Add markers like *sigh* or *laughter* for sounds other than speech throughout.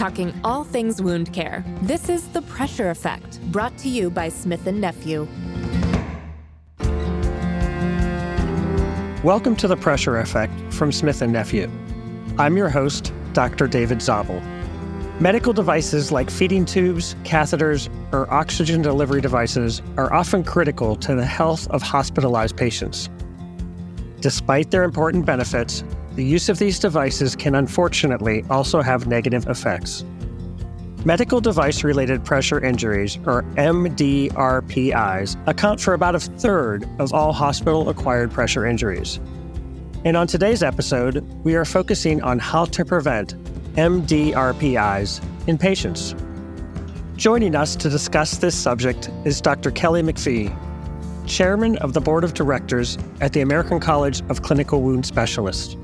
talking all things wound care. This is The Pressure Effect, brought to you by Smith & Nephew. Welcome to The Pressure Effect from Smith & Nephew. I'm your host, Dr. David Zabel. Medical devices like feeding tubes, catheters, or oxygen delivery devices are often critical to the health of hospitalized patients. Despite their important benefits, the use of these devices can unfortunately also have negative effects. Medical device related pressure injuries, or MDRPIs, account for about a third of all hospital acquired pressure injuries. And on today's episode, we are focusing on how to prevent MDRPIs in patients. Joining us to discuss this subject is Dr. Kelly McFee, Chairman of the Board of Directors at the American College of Clinical Wound Specialists.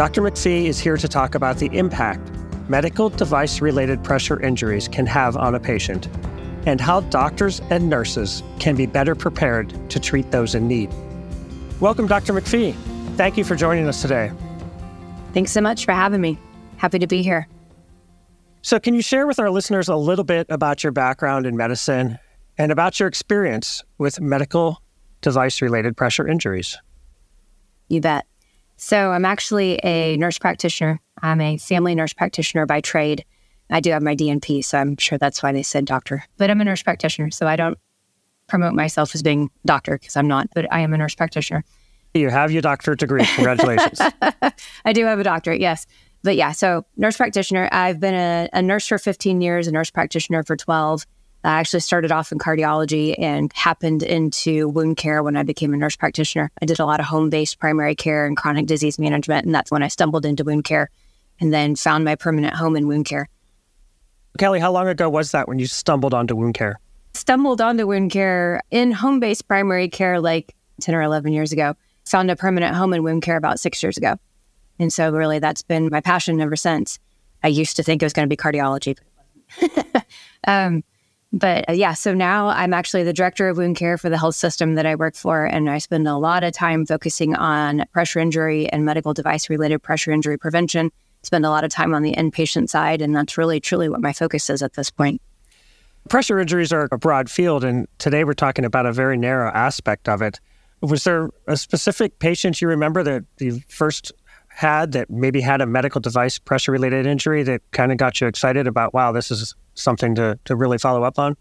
Dr. McFee is here to talk about the impact medical device related pressure injuries can have on a patient and how doctors and nurses can be better prepared to treat those in need. Welcome, Dr. McFee. Thank you for joining us today. Thanks so much for having me. Happy to be here. So, can you share with our listeners a little bit about your background in medicine and about your experience with medical device related pressure injuries? You bet. So, I'm actually a nurse practitioner. I'm a family nurse practitioner by trade. I do have my DNP, so I'm sure that's why they said doctor. But I'm a nurse practitioner, so I don't promote myself as being doctor because I'm not, but I am a nurse practitioner. You have your doctorate degree. Congratulations. *laughs* I do have a doctorate, yes but yeah, so nurse practitioner. I've been a, a, nurse for 15 years, a nurse practitioner for 12. I actually started off in cardiology and happened into wound care when I became a nurse practitioner. I did a lot of home based primary care and chronic disease management. And that's when I stumbled into wound care and then found my permanent home in wound care. Kelly, how long ago was that when you stumbled onto wound care? Stumbled onto wound care in home based primary care like 10 or 11 years ago. Found a permanent home in wound care about six years ago. And so, really, that's been my passion ever since. I used to think it was going to be cardiology. *laughs* um, but uh, yeah, so now I'm actually the director of wound care for the health system that I work for. And I spend a lot of time focusing on pressure injury and medical device related pressure injury prevention. Spend a lot of time on the inpatient side. And that's really, truly what my focus is at this point. Pressure injuries are a broad field. And today we're talking about a very narrow aspect of it. Was there a specific patient you remember that you first had that maybe had a medical device pressure related injury that kind of got you excited about, wow, this is something to, to really follow up on?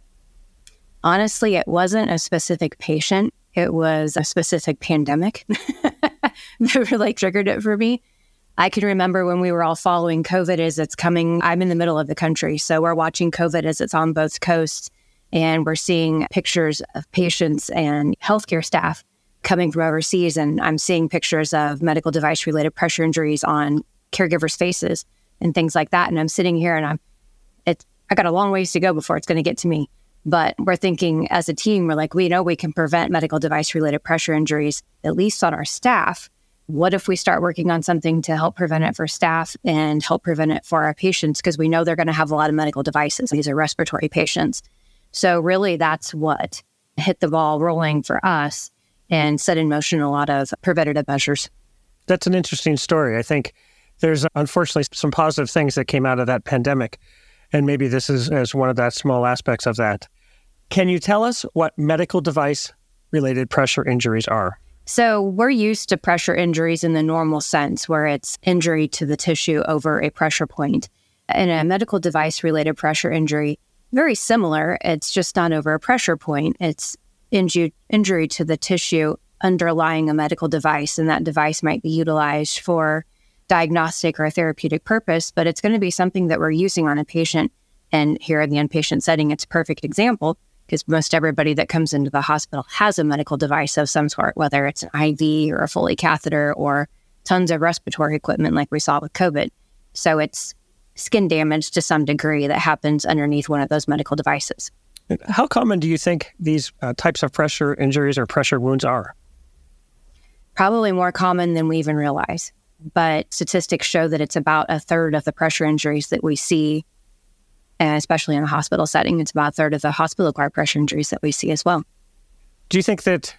Honestly, it wasn't a specific patient, it was a specific pandemic *laughs* that really triggered it for me. I can remember when we were all following COVID as it's coming. I'm in the middle of the country, so we're watching COVID as it's on both coasts, and we're seeing pictures of patients and healthcare staff coming from overseas and I'm seeing pictures of medical device related pressure injuries on caregivers' faces and things like that. And I'm sitting here and I'm, it's, I got a long ways to go before it's going to get to me. But we're thinking as a team, we're like, we know we can prevent medical device related pressure injuries, at least on our staff. What if we start working on something to help prevent it for staff and help prevent it for our patients? Because we know they're going to have a lot of medical devices. These are respiratory patients. So, really, that's what hit the ball rolling for us and set in motion a lot of preventative measures. That's an interesting story. I think there's unfortunately some positive things that came out of that pandemic. And maybe this is as one of that small aspects of that. Can you tell us what medical device related pressure injuries are? So, we're used to pressure injuries in the normal sense, where it's injury to the tissue over a pressure point. In a medical device related pressure injury, very similar. It's just not over a pressure point. It's inju- injury to the tissue underlying a medical device, and that device might be utilized for diagnostic or therapeutic purpose, but it's going to be something that we're using on a patient. And here in the inpatient setting, it's a perfect example because most everybody that comes into the hospital has a medical device of some sort, whether it's an IV or a Foley catheter or tons of respiratory equipment like we saw with COVID. So it's skin damage to some degree that happens underneath one of those medical devices. How common do you think these uh, types of pressure injuries or pressure wounds are? Probably more common than we even realize. But statistics show that it's about a third of the pressure injuries that we see, and especially in a hospital setting. It's about a third of the hospital acquired pressure injuries that we see as well. Do you think that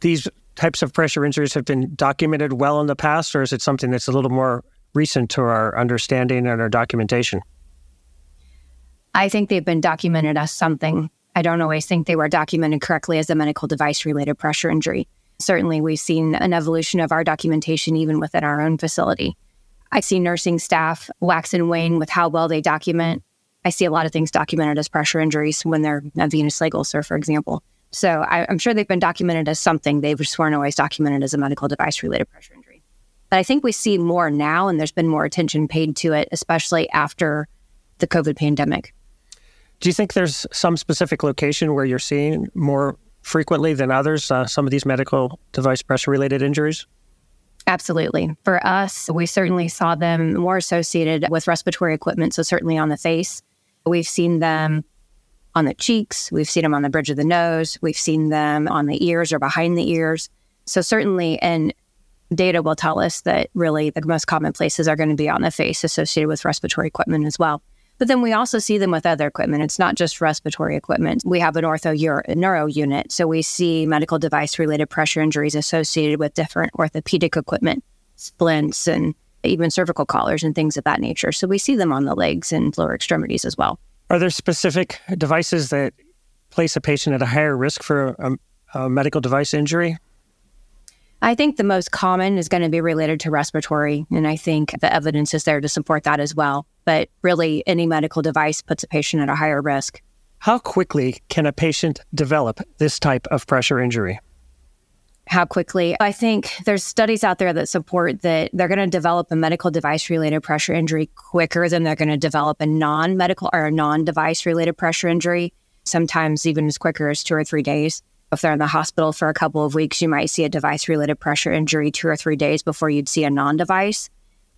these types of pressure injuries have been documented well in the past, or is it something that's a little more recent to our understanding and our documentation? I think they've been documented as something. I don't always think they were documented correctly as a medical device related pressure injury. Certainly, we've seen an evolution of our documentation even within our own facility. I see nursing staff wax and wane with how well they document. I see a lot of things documented as pressure injuries when they're a venous leg ulcer, for example. So I, am sure they've been documented as something. They just weren't always documented as a medical device related pressure injury. But I think we see more now, and there's been more attention paid to it, especially after the COVID pandemic. Do you think there's some specific location where you're seeing more frequently than others uh, some of these medical device pressure related injuries? Absolutely. For us, we certainly saw them more associated with respiratory equipment, so certainly on the face. We've seen them on the cheeks, we've seen them on the bridge of the nose, we've seen them on the ears or behind the ears. So, certainly, and data will tell us that really the most common places are going to be on the face associated with respiratory equipment as well. But then we also see them with other equipment. It's not just respiratory equipment. We have an ortho neuro unit. So we see medical device related pressure injuries associated with different orthopedic equipment, splints, and even cervical collars and things of that nature. So we see them on the legs and lower extremities as well. Are there specific devices that place a patient at a higher risk for a, a medical device injury? I think the most common is going to be related to respiratory. And I think the evidence is there to support that as well. But really, any medical device puts a patient at a higher risk. How quickly can a patient develop this type of pressure injury? How quickly? I think there's studies out there that support that they're going to develop a medical device related pressure injury quicker than they're going to develop a non medical or a non device related pressure injury, sometimes even as quicker as two or three days. If they're in the hospital for a couple of weeks, you might see a device related pressure injury two or three days before you'd see a non device.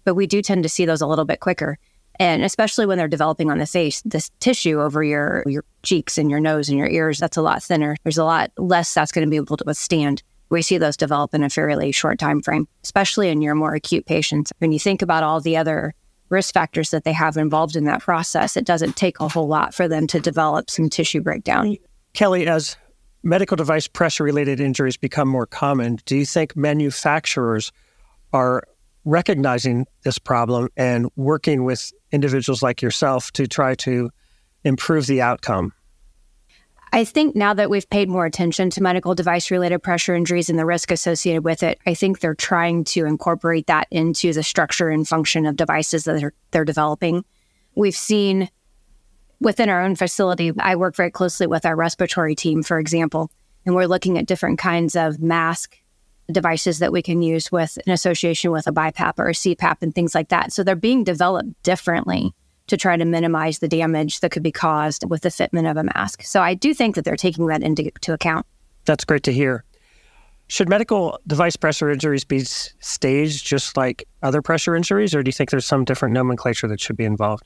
But we do tend to see those a little bit quicker. And especially when they're developing on the face, this tissue over your, your cheeks and your nose and your ears, that's a lot thinner. There's a lot less that's going to be able to withstand. We see those develop in a fairly short time frame, especially in your more acute patients. When you think about all the other risk factors that they have involved in that process, it doesn't take a whole lot for them to develop some tissue breakdown. Kelly, as medical device pressure related injuries become more common, do you think manufacturers are recognizing this problem and working with individuals like yourself to try to improve the outcome? I think now that we've paid more attention to medical device related pressure injuries and the risk associated with it, I think they're trying to incorporate that into the structure and function of devices that they're, they're developing. We've seen within our own facility, I work very closely with our respiratory team, for example, and we're looking at different kinds of mask devices that we can use with an association with a BiPAP or a CPAP and things like that. So they're being developed differently to try to minimize the damage that could be caused with the fitment of a mask. So I do think that they're taking that into account. That's great to hear. Should medical device pressure injuries be staged just like other pressure injuries, or do you think there's some different nomenclature that should be involved?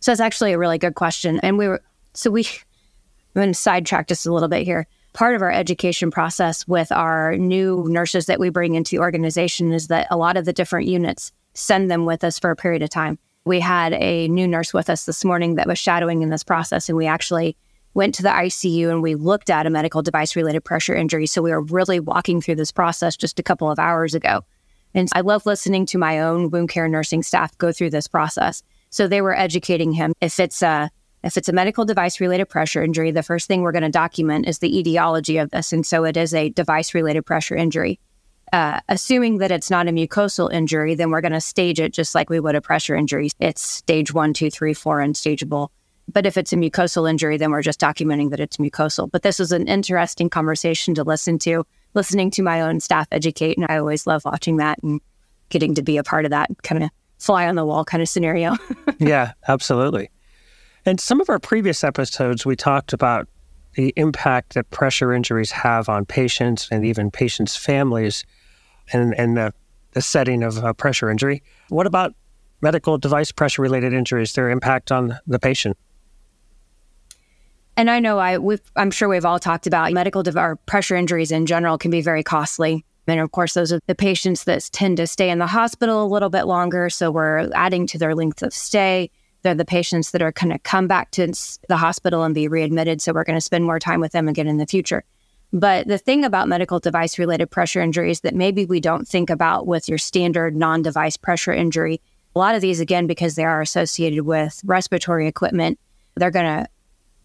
So that's actually a really good question. And we were, so we, I'm going to sidetrack just a little bit here. Part of our education process with our new nurses that we bring into the organization is that a lot of the different units send them with us for a period of time. We had a new nurse with us this morning that was shadowing in this process, and we actually went to the ICU and we looked at a medical device related pressure injury. So we were really walking through this process just a couple of hours ago. And I love listening to my own wound care nursing staff go through this process so they were educating him if it's a if it's a medical device related pressure injury, the first thing we're going to document is the etiology of this. And so it is a device related pressure injury. Uh, assuming that it's not a mucosal injury, then we're going to stage it just like we would a pressure injury. It's stage one, two, three, four, and stageable. But if it's a mucosal injury, then we're just documenting that it's mucosal. But this was an interesting conversation to listen to, listening to my own staff educate. And I always love watching that and getting to be a part of that kind of fly on the wall kind of scenario. *laughs* yeah, absolutely. And some of our previous episodes, we talked about the impact that pressure injuries have on patients and even patients' families and, and the, the setting of a pressure injury. What about medical device pressure related injuries, their impact on the patient? And I know I, I'm sure we've all talked about medical de- pressure injuries in general can be very costly. And of course, those are the patients that tend to stay in the hospital a little bit longer. So we're adding to their length of stay. They're the patients that are going to come back to the hospital and be readmitted. So we're going to spend more time with them again in the future. But the thing about medical device related pressure injuries that maybe we don't think about with your standard non device pressure injury, a lot of these, again, because they are associated with respiratory equipment, they're going to,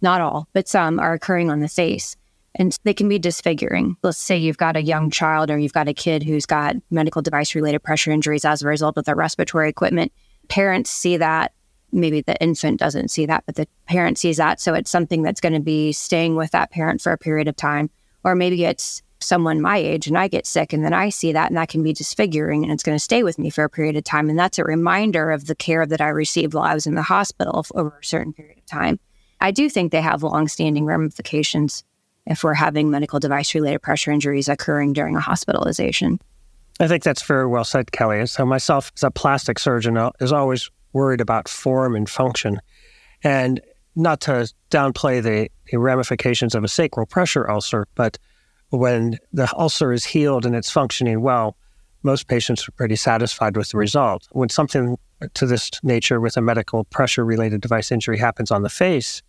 not all, but some are occurring on the face and they can be disfiguring. Let's say you've got a young child or you've got a kid who's got medical device related pressure injuries as a result of their respiratory equipment. Parents see that. Maybe the infant doesn't see that, but the parent sees that. So it's something that's going to be staying with that parent for a period of time. Or maybe it's someone my age and I get sick and then I see that and that can be disfiguring and it's going to stay with me for a period of time. And that's a reminder of the care that I received while I was in the hospital over a certain period of time. I do think they have long-standing ramifications if we're having medical device related pressure injuries occurring during a hospitalization. I think that's very well said, Kelly. So myself as a plastic surgeon uh, is always worried about form and function. And not to downplay the, the ramifications of a sacral pressure ulcer, but when the ulcer is healed and it's functioning well, most patients are pretty satisfied with the result. When something to this nature with a medical pressure related device injury happens on the face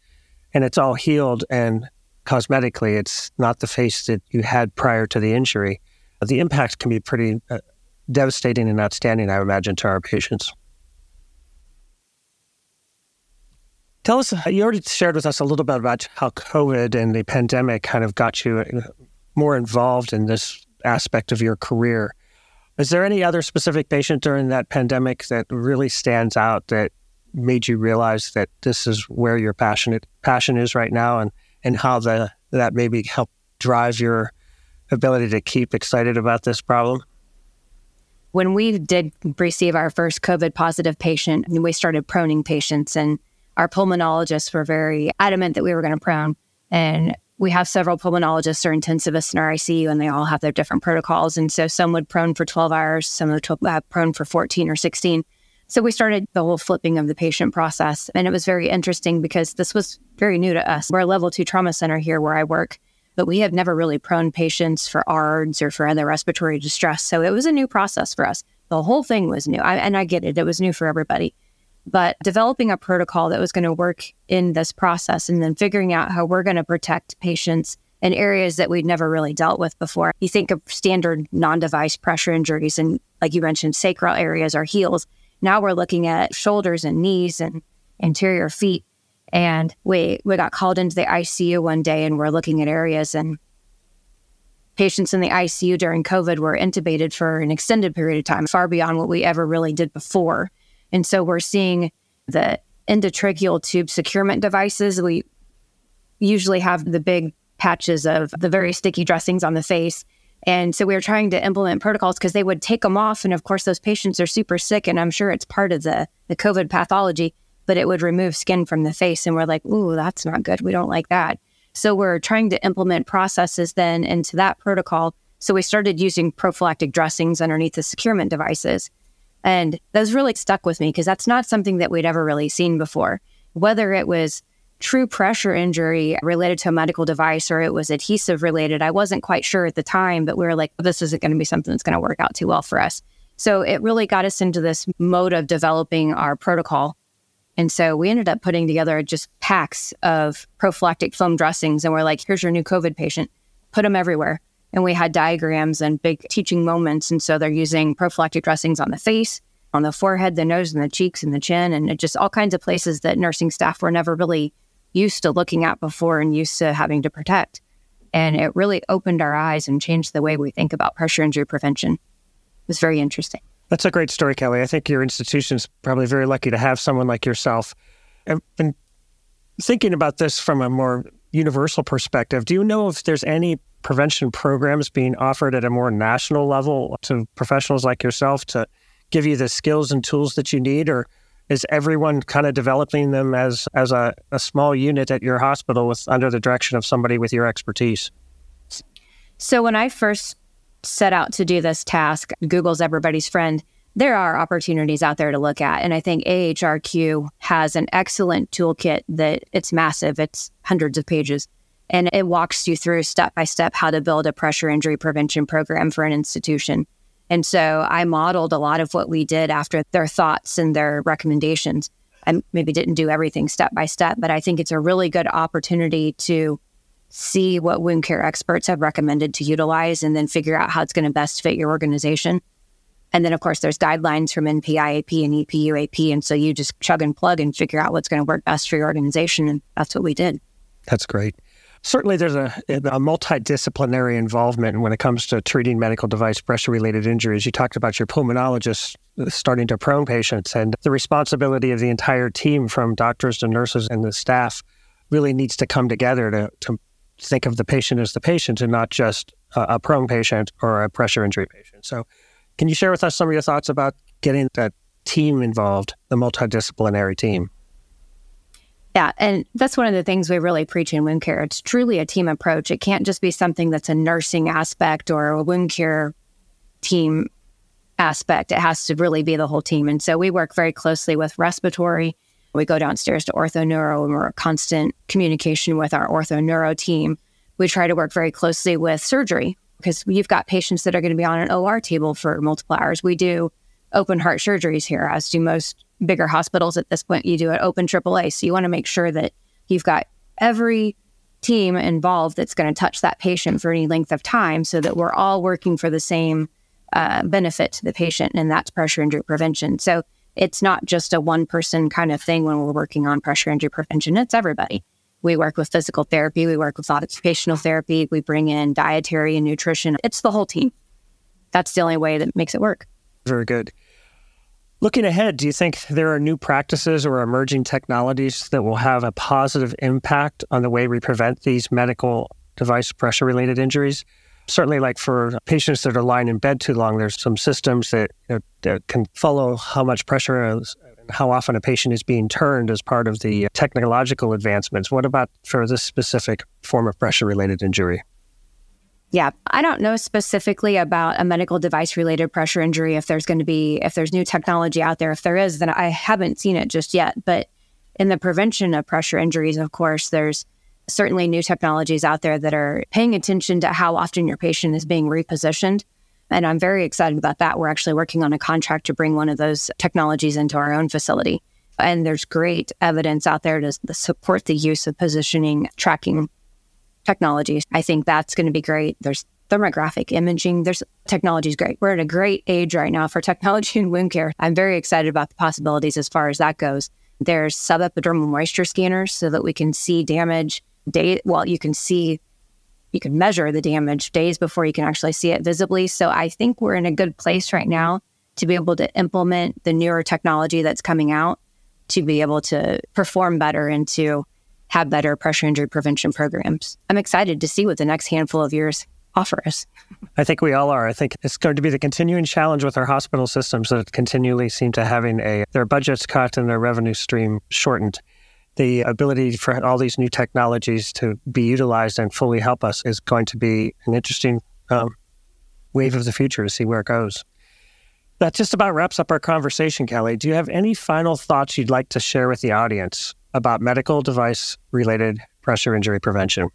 and it's all healed and cosmetically, it's not the face that you had prior to the injury, the impact can be pretty uh, devastating and outstanding, I imagine, to our patients. Tell us, you already shared with us a little bit about how COVID and the pandemic kind of got you uh, more involved in this aspect of your career. Is there any other specific patient during that pandemic that really stands out that made you realize that this is where your passionate passion is right now and, and how the, that maybe helped drive your ability to keep excited about this problem? When we did receive our first COVID positive patient, we started proning patients and our pulmonologists were very adamant that we were going to prone. And we have several pulmonologists or intensivists in our ICU, and they all have their different protocols. And so some would prone for 12 hours, some would uh, prone for 14 or 16. So we started the whole flipping of the patient process. And it was very interesting because this was very new to us. We're a level two trauma center here where I work, but we have never really prone patients for ARDS or for other respiratory distress. So it was a new process for us. The whole thing was new. I, and I get it, it was new for everybody but developing a protocol that was going to work in this process and then figuring out how we're going to protect patients in areas that we'd never really dealt with before. You think of standard non device pressure injuries, and like you mentioned, sacral areas or heels. Now we're looking at shoulders and knees and anterior feet. And we, we got called into the ICU one day and we're looking at areas and patients in the ICU during COVID were intubated for an extended period of time, far beyond what we ever really did before. And so we're seeing the endotracheal tube securement devices. We usually have the big patches of the very sticky dressings on the face. And so we were trying to implement protocols because they would take them off. And of course, those patients are super sick. And I'm sure it's part of the, the COVID pathology, but it would remove skin from the face. And we're like, ooh, that's not good. We don't like that. So we're trying to implement processes then into that protocol. So we started using prophylactic dressings underneath the securement devices. And those really stuck with me because that's not something that we'd ever really seen before. Whether it was true pressure injury related to a medical device or it was adhesive related, I wasn't quite sure at the time, but we were like, this isn't going to be something that's going to work out too well for us. So it really got us into this mode of developing our protocol. And so we ended up putting together just packs of prophylactic foam dressings. And we're like, here's your new COVID patient, put them everywhere. And we had diagrams and big teaching moments. And so they're using prophylactic dressings on the face, on the forehead, the nose, and the cheeks, and the chin, and just all kinds of places that nursing staff were never really used to looking at before and used to having to protect. And it really opened our eyes and changed the way we think about pressure injury prevention. It was very interesting. That's a great story, Kelly. I think your institution's probably very lucky to have someone like yourself. I've been thinking about this from a more universal perspective. Do you know if there's any prevention programs being offered at a more national level to professionals like yourself to give you the skills and tools that you need or is everyone kind of developing them as as a, a small unit at your hospital with under the direction of somebody with your expertise? So when i first set out to do this task google's everybody's friend there are opportunities out there to look at. And i think ahrq has an excellent toolkit that it's massive. It's hundreds of pages. And it walks you through step by step how to build a pressure injury prevention program for an institution. And so I modeled a lot of what we did after their thoughts and their recommendations. I maybe didn't do everything step by step, but I think it's a really good opportunity to see what wound care experts have recommended to utilize, and then figure out how it's going to best fit your organization. And then, of course, there's guidelines from NPIAP and EPUAP. And so you just chug and plug and figure out what's going to work best for your organization. And that's what we did. That's great. Certainly, there's a, a multidisciplinary involvement when it comes to treating medical device pressure related injuries. You talked about your pulmonologist uh, starting to prone patients, and the responsibility of the entire team from doctors to nurses and the staff really needs to come together to, to think of the patient as the patient and not just a, a prone patient or a pressure injury patient. So, can you share with us some of your thoughts about getting that team involved, the multidisciplinary team? Yeah, and that's one of the things we really preach in wound care. It's truly a team approach. It can't just be something that's a nursing aspect or a wound care team aspect. It has to really be the whole team. And so we work very closely with respiratory. We go downstairs to ortho neuro and we're constant communication with our ortho neuro team. We try to work very closely with surgery because you've got patients that are going to be on an OR table for multiple hours. We do open heart surgeries here, as do most bigger hospitals at this point. You do an open AAA. So you want to make sure that you've got every team involved that's going to touch that patient for any length of time so that we're all working for the same uh, benefit to the patient, and that's pressure injury prevention. So it's not just a one person kind of thing when we're working on pressure injury prevention, it's everybody. We work with physical therapy, we work with occupational therapy, we bring in dietary and nutrition. It's the whole team. That's the only way that makes it work. Very good. Looking ahead, do you think there are new practices or emerging technologies that will have a positive impact on the way we prevent these medical device pressure related injuries? Certainly, like for patients that are lying in bed too long, there's some systems that, you know, that can follow how much pressure is, how often a patient is being turned as part of the technological advancements. What about for this specific form of pressure related injury? Yeah, I don't know specifically about a medical device related pressure injury if there's going to be if there's new technology out there. If there is, then I haven't seen it just yet, but in the prevention of pressure injuries, of course, there's certainly new technologies out there that are paying attention to how often your patient is being repositioned. And I'm very excited about that. We're actually working on a contract to bring one of those technologies into our own facility. And there's great evidence out there to support the use of positioning tracking technologies. I think that's going to be great. There's thermographic imaging. There's technology is great. We're at a great age right now for *laughs* technology in wound care. I'm very excited about the possibilities as far as that goes. There's subepidermal moisture scanners so that we can see damage day well, you can see you can measure the damage days before you can actually see it visibly. So I think we're in a good place right now to be able to implement the newer technology that's coming out to be able to perform better and to have better pressure injury prevention programs. I'm excited to see what the next handful of years offer us. I think we all are. I think it's going to be the continuing challenge with our hospital systems that continually seem to having a their budgets cut and their revenue stream shortened. The ability for all these new technologies to be utilized and fully help us is going to be an interesting um, wave of the future to see where it goes. That just about wraps up our conversation, Kelly. Do you have any final thoughts you'd like to share with the audience about medical device related pressure injury prevention?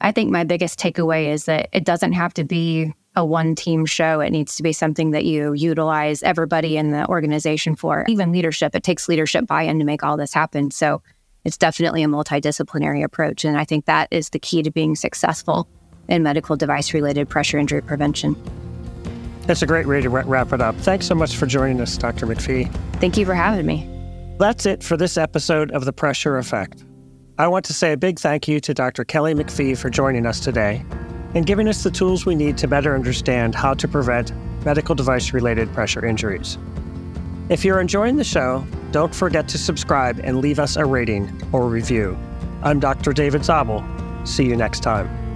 I think my biggest takeaway is that it doesn't have to be a one team show. It needs to be something that you utilize everybody in the organization for, even leadership. It takes leadership buy in to make all this happen. So it's definitely a multidisciplinary approach. And I think that is the key to being successful in medical device related pressure injury prevention. That's a great way to wrap it up. Thanks so much for joining us, Dr. McFee. Thank you for having me. That's it for this episode of The Pressure Effect. I want to say a big thank you to Dr. Kelly McFee for joining us today and giving us the tools we need to better understand how to prevent medical device related pressure injuries. If you're enjoying the show, don't forget to subscribe and leave us a rating or review. I'm Dr. David Zabel. See you next time.